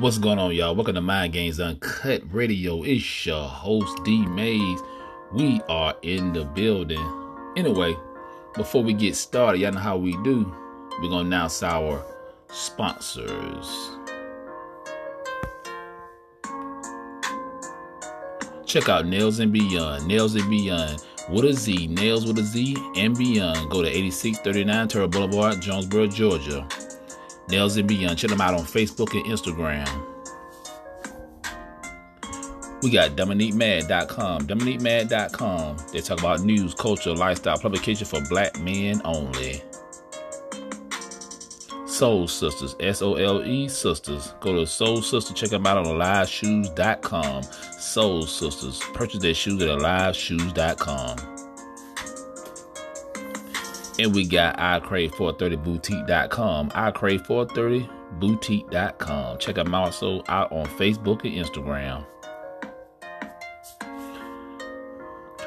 What's going on, y'all? Welcome to Mind Games Uncut Radio. It's your host, D Mayes. We are in the building. Anyway, before we get started, y'all know how we do. We're going to announce our sponsors. Check out Nails and Beyond. Nails and Beyond with a Z. Nails with a Z and Beyond. Go to 8639 Tara Boulevard, Jonesboro, Georgia. Nails and Beyond. Check them out on Facebook and Instagram. We got DominiqueMad.com. DominiqueMad.com. They talk about news, culture, lifestyle, publication for black men only. Sole Sisters, S O L E Sisters. Go to Sole Sisters, check them out on AliveShoes.com. Sole Sisters. Purchase their shoes at AliveShoes.com. And we got iCrave430boutique.com. iCrave430boutique.com. Check them also out on Facebook and Instagram.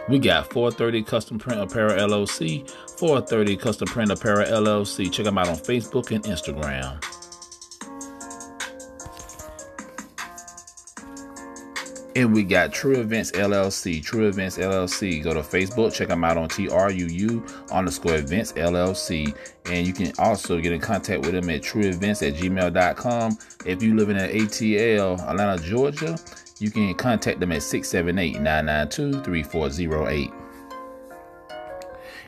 We got 430 Custom Print Apparel LLC, 430 Custom Print Apparel LLC. Check them out on Facebook and Instagram. And we got True Events LLC. True Events LLC. Go to Facebook. Check them out on TRUU underscore events LLC. And you can also get in contact with them at trueevents at gmail.com. If you live in ATL, Atlanta, Georgia, you can contact them at 678 992 3408.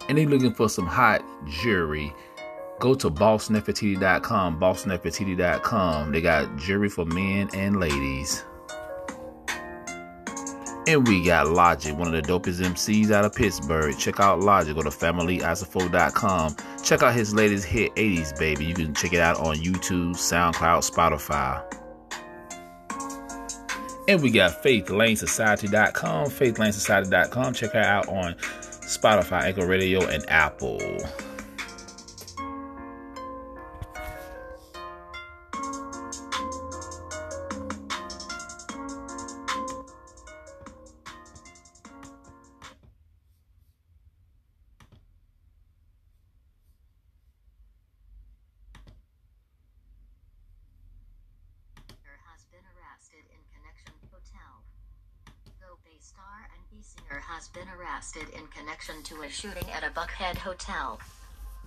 And they're looking for some hot jewelry. Go to bossnefertiti.com. Bossnefertiti.com. They got jewelry for men and ladies. And we got Logic, one of the dopest MCs out of Pittsburgh. Check out Logic. Go to familyisofo.com. Check out his latest hit, 80s Baby. You can check it out on YouTube, SoundCloud, Spotify. And we got faithlanesociety.com. Faithlanesociety.com. Check her out on Spotify, Anchor Radio, and Apple. To a shooting at a Buckhead hotel.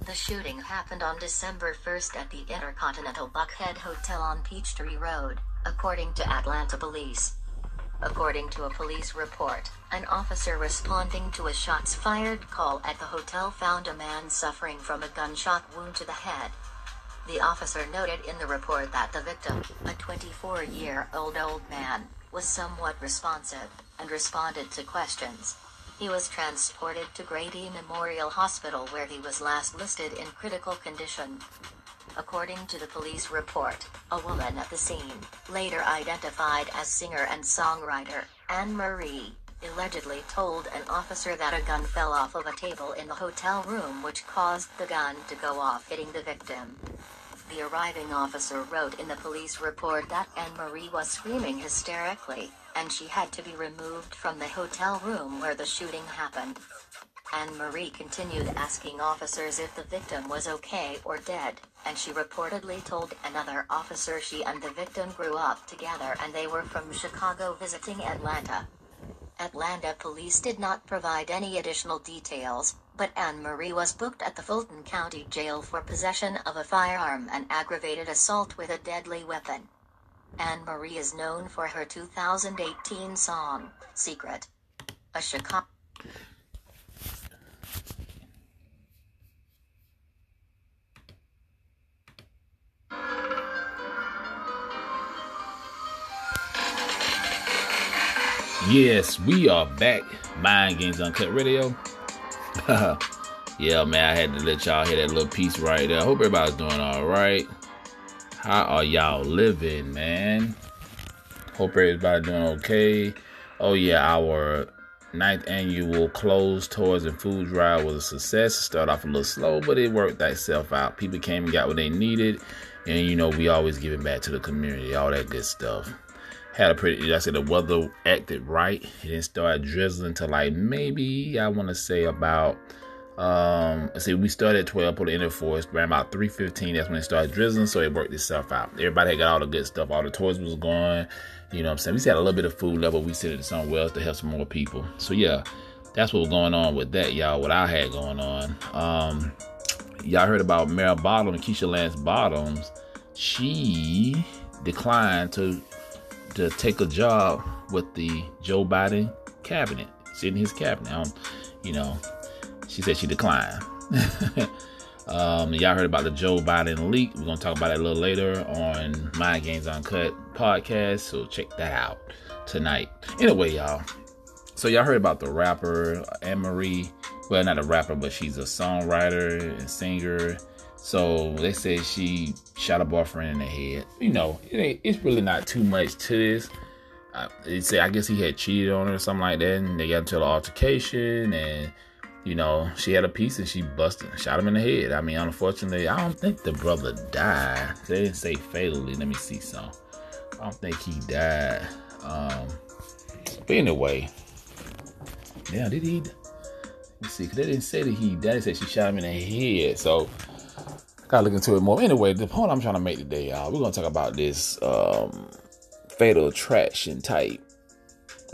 The shooting happened on December 1st at the Intercontinental Buckhead Hotel on Peachtree Road, according to Atlanta police. According to a police report, an officer responding to a shots fired call at the hotel found a man suffering from a gunshot wound to the head. The officer noted in the report that the victim, a 24 year old old man, was somewhat responsive and responded to questions. He was transported to Grady Memorial Hospital where he was last listed in critical condition. According to the police report, a woman at the scene, later identified as singer and songwriter Ann Marie, allegedly told an officer that a gun fell off of a table in the hotel room which caused the gun to go off hitting the victim. The arriving officer wrote in the police report that Ann Marie was screaming hysterically, and she had to be removed from the hotel room where the shooting happened. Ann Marie continued asking officers if the victim was okay or dead, and she reportedly told another officer she and the victim grew up together and they were from Chicago visiting Atlanta. Atlanta police did not provide any additional details, but Ann Marie was booked at the Fulton County Jail for possession of a firearm and aggravated assault with a deadly weapon. Ann Marie is known for her 2018 song, Secret. A Chicago. Yes, we are back. Mind Games Uncut Radio. yeah, man, I had to let y'all hear that little piece right there. I hope everybody's doing all right. How are y'all living, man? Hope everybody doing okay. Oh yeah, our ninth annual clothes, toys, and food drive was a success. It started off a little slow, but it worked itself out. People came and got what they needed, and you know we always giving back to the community, all that good stuff. Had a pretty, I said the weather acted right. It didn't start drizzling till like maybe I want to say about um, I see we started at 12, put it in the forest, around about 3.15, that's when it started drizzling, so it worked itself out. Everybody had got all the good stuff, all the toys was gone. you know what I'm saying? We had a little bit of food level, we sent it somewhere else to help some more people. So yeah, that's what was going on with that, y'all, what I had going on. Um, y'all heard about Mary Bottom, Keisha Lance Bottoms. She declined to to take a job with the Joe Biden cabinet, sit in his cabinet. Um, you know, she said she declined. um, y'all heard about the Joe Biden leak. We're gonna talk about it a little later on Mind Games Uncut podcast. So check that out tonight. Anyway, y'all. So y'all heard about the rapper Ann Marie. Well, not a rapper, but she's a songwriter and singer. So they say she shot a boyfriend in the head. You know, it it's really not too much to this. Uh, they say I guess he had cheated on her or something like that, and they got into an altercation and you know, she had a piece and she busted, shot him in the head. I mean, unfortunately, I don't think the brother died. They didn't say fatally. Let me see some. I don't think he died. Um, but anyway, yeah, did he? Let's see, cause they didn't say that he died. They said she shot him in the head. So, gotta look into it more. Anyway, the point I'm trying to make today, y'all, we're gonna talk about this um, fatal attraction type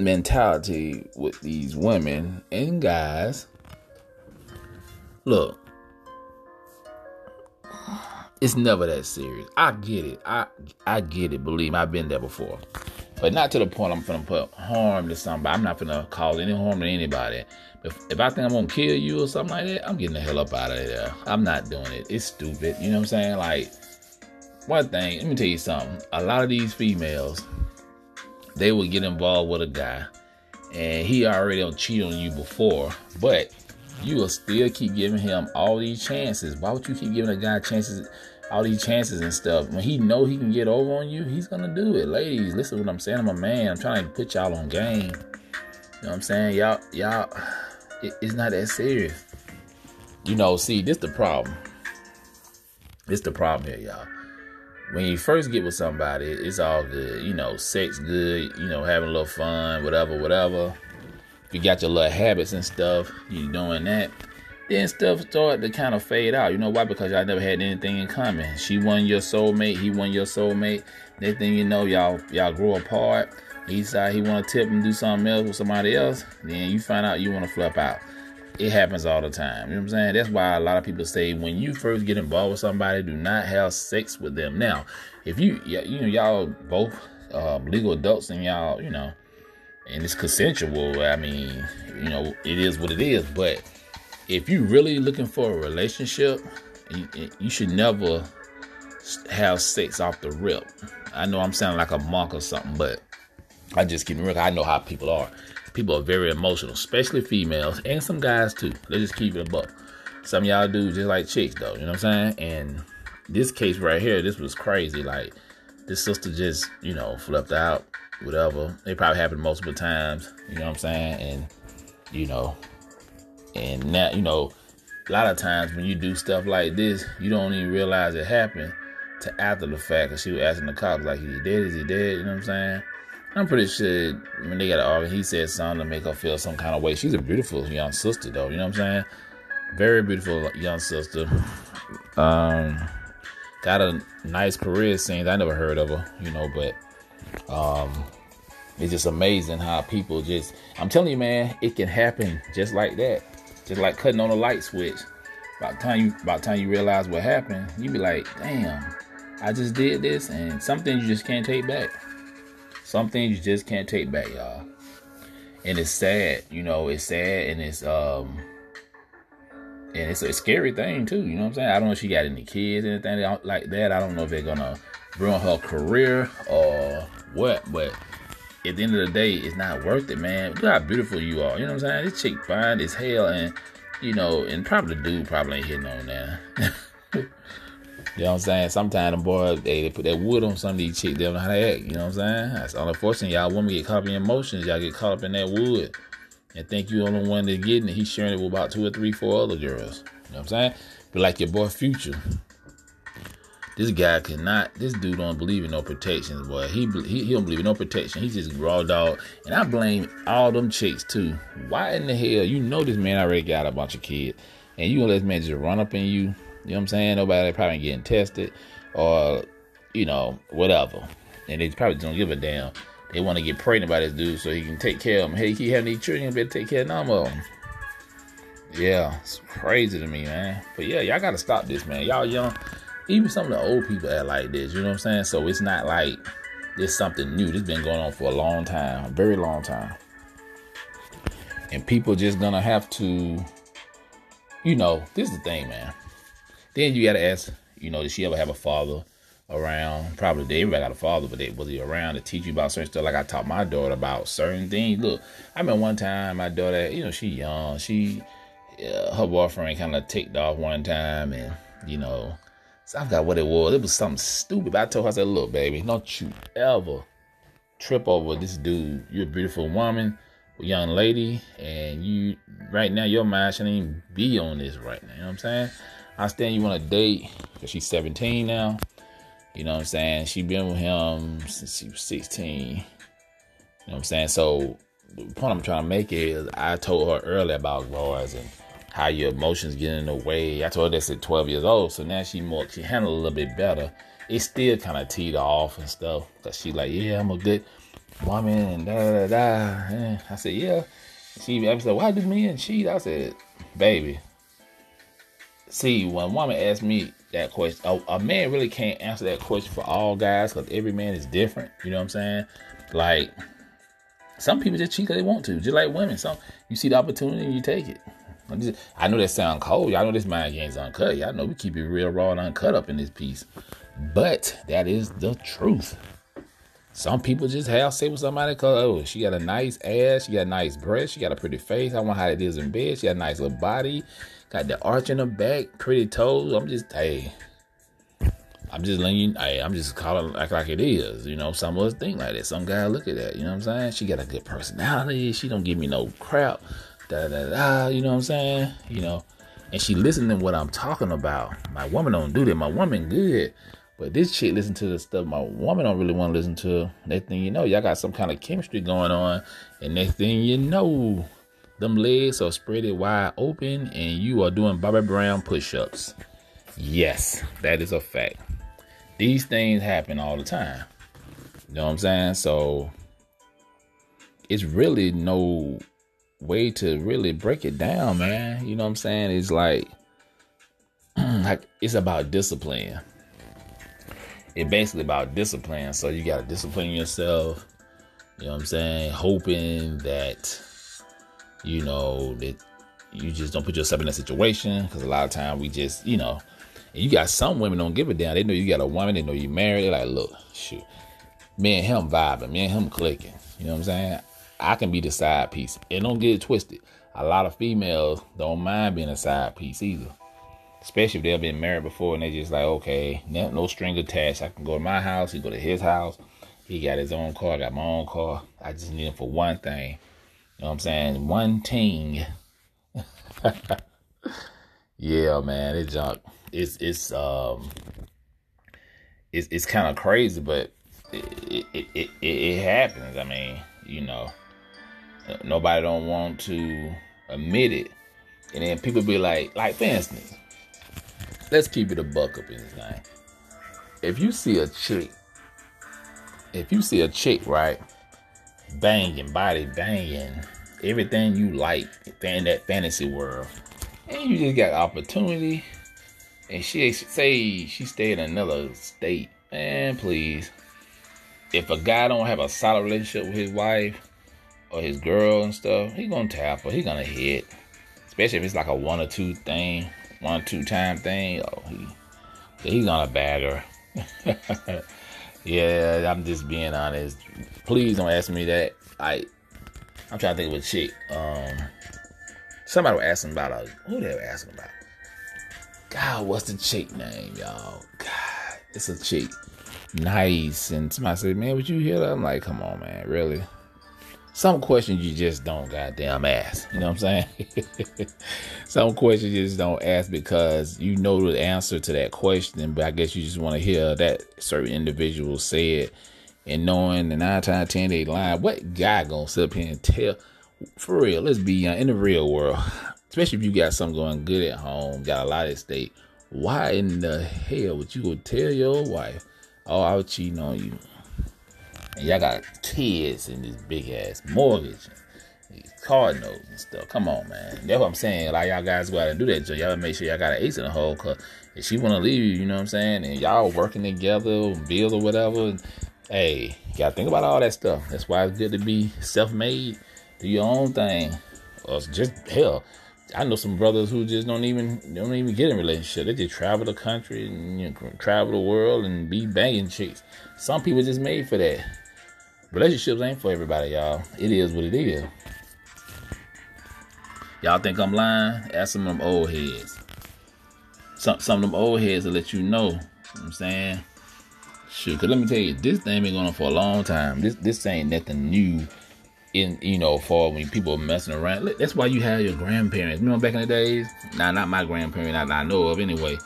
mentality with these women and guys Look, it's never that serious. I get it. I I get it. Believe me, I've been there before. But not to the point I'm gonna put harm to somebody. I'm not gonna cause any harm to anybody. If, if I think I'm gonna kill you or something like that, I'm getting the hell up out of there. I'm not doing it. It's stupid. You know what I'm saying? Like, one thing, let me tell you something. A lot of these females, they will get involved with a guy, and he already on cheat on you before, but you will still keep giving him all these chances. Why would you keep giving a guy chances, all these chances and stuff? When he know he can get over on you, he's gonna do it. Ladies, listen to what I'm saying. I'm a man. I'm trying to put y'all on game. You know what I'm saying? Y'all, y'all, it, it's not that serious. You know, see, this the problem. This the problem here, y'all. When you first get with somebody, it's all good. You know, sex good. You know, having a little fun, whatever, whatever you got your little habits and stuff, you doing that, then stuff start to kind of fade out. You know why? Because y'all never had anything in common. She won your soulmate, he won your soulmate. Next thing you know, y'all y'all grow apart. He decide he want to tip and do something else with somebody else. Then you find out you want to flip out. It happens all the time. You know what I'm saying? That's why a lot of people say when you first get involved with somebody, do not have sex with them. Now, if you you know y'all both um, legal adults and y'all you know and it's consensual, I mean, you know, it is what it is. But if you're really looking for a relationship, you, you should never have sex off the rip. I know I'm sounding like a monk or something, but I just keep it real. I know how people are. People are very emotional, especially females and some guys too. Let's just keep it a buck. Some y'all do just like chicks though, you know what I'm saying? And this case right here, this was crazy. Like this sister just, you know, flipped out whatever. It probably happened multiple times, you know what I'm saying? And, you know, and now, you know, a lot of times when you do stuff like this, you don't even realize it happened to after the fact. Cause she was asking the cops, like, he dead? Is he dead? You know what I'm saying? I'm pretty sure when they got an argument, he said something to make her feel some kind of way. She's a beautiful young sister, though. You know what I'm saying? Very beautiful young sister. Um, got a nice career scenes. I never heard of her, you know, but um, it's just amazing how people just, I'm telling you, man, it can happen just like that. Just like cutting on a light switch. By the time you, by the time you realize what happened, you be like, damn, I just did this. And some things you just can't take back. Some things you just can't take back, y'all. And it's sad, you know, it's sad and it's, um, and it's a scary thing too. You know what I'm saying? I don't know if she got any kids, anything like that. I don't know if they're gonna ruin her career or what, but at the end of the day, it's not worth it, man. Look how beautiful you are. You know what I'm saying? This chick fine as hell, and you know, and probably the dude probably ain't hitting on that. you know what I'm saying? Sometimes them boys they, they put that wood on some of these chicks, they don't know how to act, you know what I'm saying? That's unfortunate. Y'all women get caught up in emotions, y'all get caught up in that wood and think you the only one that's getting it. He's sharing it with about two or three, four other girls. You know what I'm saying? But like your boy Future. This guy cannot. This dude don't believe in no protections, boy. He he, he don't believe in no protection. He's just raw dog, and I blame all them chicks too. Why in the hell you know this man already got a bunch of kids, and you gonna let this man just run up in you? You know what I'm saying? Nobody probably getting tested, or you know whatever, and they probably don't give a damn. They want to get pregnant by this dude so he can take care of them. Hey, he have any children, better take care of them of them. Yeah, it's crazy to me, man. But yeah, y'all gotta stop this, man. Y'all young even some of the old people act like this. You know what I'm saying? So it's not like it's something new. This been going on for a long time, a very long time. And people just gonna have to, you know, this is the thing, man. Then you gotta ask, you know, did she ever have a father around? Probably did. Everybody got a father, but they, was he around to teach you about certain stuff? Like I taught my daughter about certain things. Look, I remember one time my daughter, you know, she young, she, uh, her boyfriend kind of ticked off one time, and you know, so I forgot what it was. It was something stupid. But I told her, I said, look, baby, don't you ever trip over this dude. You're a beautiful woman, a young lady, and you right now your mind shouldn't even be on this right now. You know what I'm saying? I understand you want to date because she's 17 now. You know what I'm saying? She been with him since she was 16. You know what I'm saying? So the point I'm trying to make is I told her earlier about boys and how your emotions get in the way. I told her this at 12 years old, so now she more she handled a little bit better. It still kind of teed off and stuff, cause she like, yeah, I'm a good woman and da da da. And I said, yeah. She I said, why do men cheat? I said, baby. See, when a woman asked me that question, a, a man really can't answer that question for all guys, cause every man is different. You know what I'm saying? Like, some people just cheat because they want to, just like women. Some you see the opportunity and you take it. I, know that sound cold. Y'all know this mind game's uncut. Y'all know we keep it real raw and uncut up in this piece. But that is the truth. Some people just have sex with somebody because, oh, she got a nice ass, she got a nice breast, she got a pretty face. I want how it is in bed. She got a nice little body, got the arch in her back, pretty toes. I'm just, hey, I'm just letting you, hey, I'm just calling like like it is. You know, some of us think like that. Some guy look at that. You know what I'm saying? She got a good personality. She don't give me no crap da da da. You know what I'm saying? You know, and she listening to what I'm talking about. My woman don't do that. My woman good. But this chick listen to the stuff my woman don't really want to listen to. Next thing you know, y'all got some kind of chemistry going on. And next thing you know, them legs are spread wide open and you are doing Bobby Brown push-ups. Yes, that is a fact. These things happen all the time. You know what I'm saying? So it's really no way to really break it down, man. You know what I'm saying? It's like like it's about discipline. It's basically about discipline. So you gotta discipline yourself. You know what I'm saying? Hoping that you know that you just don't put yourself in that situation because a lot of time we just you know and you got some women don't give a damn. They know you got a woman. They know you married. They're like, look, shoot, me and him vibing, me and him clicking. You know what I'm saying? I can be the side piece. And don't get it twisted. A lot of females don't mind being a side piece either. Especially if they've been married before and they just like, okay, no, no string attached. I can go to my house, he go to his house. He got his own car, I got my own car. I just need him for one thing. You know what I'm saying? One ting. yeah, man, it's junk. It's it's um it's it's kind of crazy, but it it, it it it happens. I mean, you know. Nobody don't want to admit it. And then people be like, like for instance, let's keep it a buck up in this thing. If you see a chick, if you see a chick, right, banging, body banging, everything you like in that fantasy world, and you just got opportunity, and she say she stay in another state, man, please. If a guy don't have a solid relationship with his wife, or his girl and stuff, he gonna tap her. He gonna hit, especially if it's like a one or two thing, one or two time thing. Oh, he he's gonna bag her. yeah, I'm just being honest. Please don't ask me that. I I'm trying to think of a chick. Um, Somebody was asking about a who they were asking about. God, what's the chick name, y'all? God, it's a chick. Nice. And somebody said, Man, would you hear that? I'm like, come on, man, really? Some questions you just don't goddamn ask. You know what I'm saying? Some questions you just don't ask because you know the answer to that question, but I guess you just want to hear that certain individual say it and knowing the nine times ten they lie. What guy gonna sit up here and tell for real, let's be in the real world, especially if you got something going good at home, got a lot at stake. Why in the hell would you go tell your wife, oh, I was cheating on you? And y'all got kids and this big ass mortgage, these car notes and stuff. Come on, man. That's what I'm saying. Like y'all guys go out and do that, so y'all make sure y'all got an ace in the hole. Cause if she wanna leave you, you know what I'm saying, and y'all working together, bills or whatever. And, hey, gotta think about all that stuff. That's why it's good to be self-made. Do your own thing. Or just hell. I know some brothers who just don't even don't even get in relationship. They just travel the country and you know, travel the world and be banging chicks. Some people just made for that. Relationships ain't for everybody, y'all. It is what it is. Y'all think I'm lying? Ask some of them old heads. Some some of them old heads will let you know. you know I'm saying? Shoot, cause let me tell you, this thing been going on for a long time. This this ain't nothing new in you know for when people are messing around. That's why you have your grandparents. You know back in the days? Nah, not my grandparents. Not I know of anyway.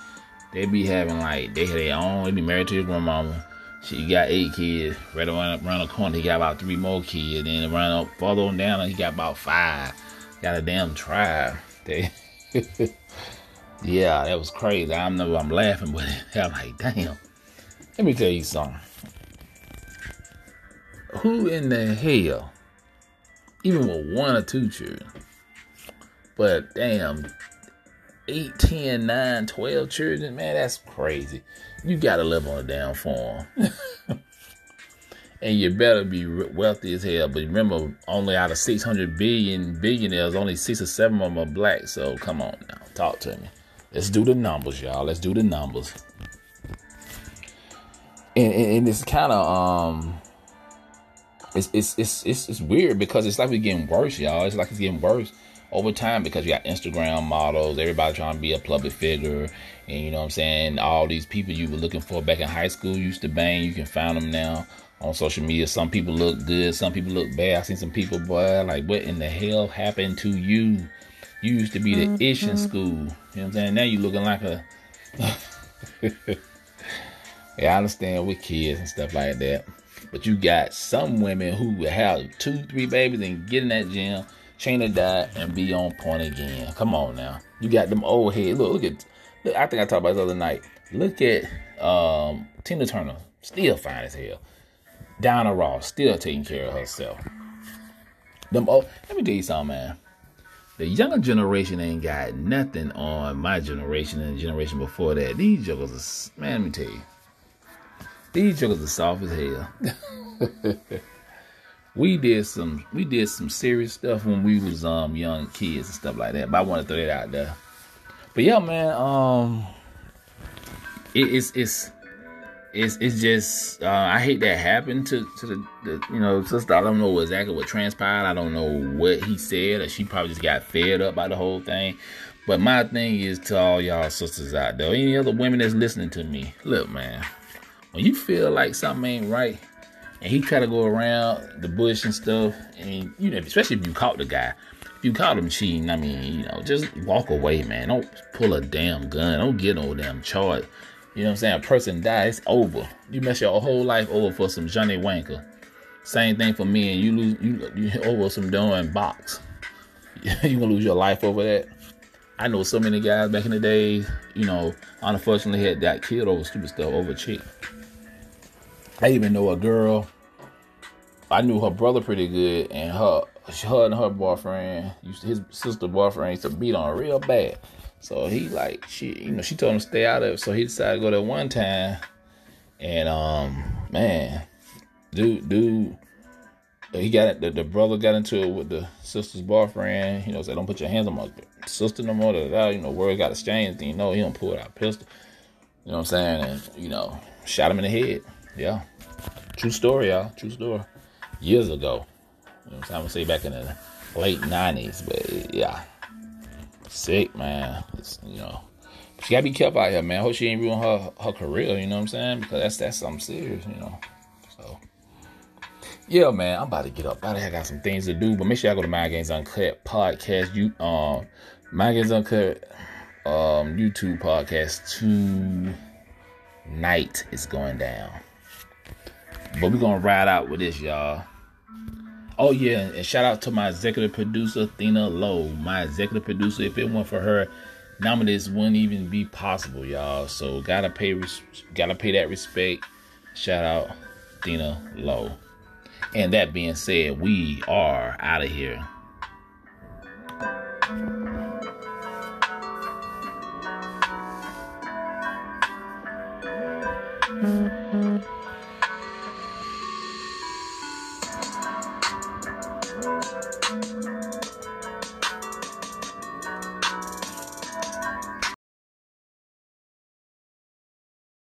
They be having like they had their own. They be married to your grandmama. She got eight kids. Right around, around the corner, he got about three more kids. Then around up farther on down, he got about five. Got a damn tribe. Yeah, that was crazy. I know I'm laughing, but I'm like, damn. Let me tell you something. Who in the hell, even with one or two children, but damn, 8, 10, 9, 12 children, man, that's crazy. You gotta live on a damn farm. and you better be wealthy as hell. But remember, only out of 600 billion billionaires, only six or seven of them are black. So come on now, talk to me. Let's do the numbers, y'all. Let's do the numbers. And, and, and it's kind of um, it's, it's it's it's it's weird because it's like we're getting worse, y'all. It's like it's getting worse over time because you got Instagram models, everybody trying to be a public figure, and you know what I'm saying. All these people you were looking for back in high school used to bang, you can find them now on social media. Some people look good, some people look bad. I seen some people, boy, like what in the hell happened to you? You used to be the mm-hmm. ish in school. You know what I'm saying? Now you looking like a Yeah, I understand with kids and stuff like that. But you got some women who have two, three babies and get in that gym chain of die, and be on point again. Come on now. You got them old heads. Look, look at. Look, I think I talked about this other night. Look at um, Tina Turner, still fine as hell. Diana Ross, still taking care of herself. Them. Oh, let me tell you something, man. The younger generation ain't got nothing on my generation and the generation before that. These jokers are, man, let me tell you. These jokers are soft as hell. we did some we did some serious stuff when we was um young kids and stuff like that. But I want to throw that out there. But yeah, man, um, it, it's it's it's it's just uh, I hate that happened to to the, the, you know sister. I don't know exactly what transpired. I don't know what he said, or she probably just got fed up by the whole thing. But my thing is to all y'all sisters out there, any other women that's listening to me, look, man, when you feel like something ain't right, and he try to go around the bush and stuff. And you know, especially if you caught the guy, if you caught him cheating, I mean, you know, just walk away, man. Don't pull a damn gun. Don't get no damn charge. You know what I'm saying? A person dies, it's over. You mess your whole life over for some Johnny Wanker. Same thing for me, and you lose you, you over some damn box. you gonna lose your life over that. I know so many guys back in the day, you know, unfortunately had got killed over stupid stuff, over chick. I even know a girl. I knew her brother pretty good, and her, her and her boyfriend, his sister boyfriend, used to beat on real bad. So he like she, you know, she told him to stay out of it. So he decided to go there one time, and um, man, dude, dude, he got the, the brother got into it with the sister's boyfriend. You know, said don't put your hands on my sister no more. That you know, word got exchanged. You know, he don't pull out a pistol. You know what I'm saying? And you know, shot him in the head. Yeah. True story, y'all. True story. Years ago. You know I'm? I'm gonna say back in the late nineties, but yeah. Sick, man. It's, you know, she gotta be careful out here, man. I Hope she ain't ruin her her career. You know what I'm saying? Because that's that's something serious. You know. So. Yeah, man, I'm about to get up. I got some things to do, but make sure I go to Mind Games Uncut podcast. You um, Mind Games Uncut um YouTube podcast tonight is going down. But we're gonna ride out with this, y'all. Oh yeah, and shout out to my executive producer, Thina Lowe. My executive producer, if it weren't for her, none of this wouldn't even be possible, y'all. So gotta pay res- gotta pay that respect. Shout out Thina Lowe. And that being said, we are out of here.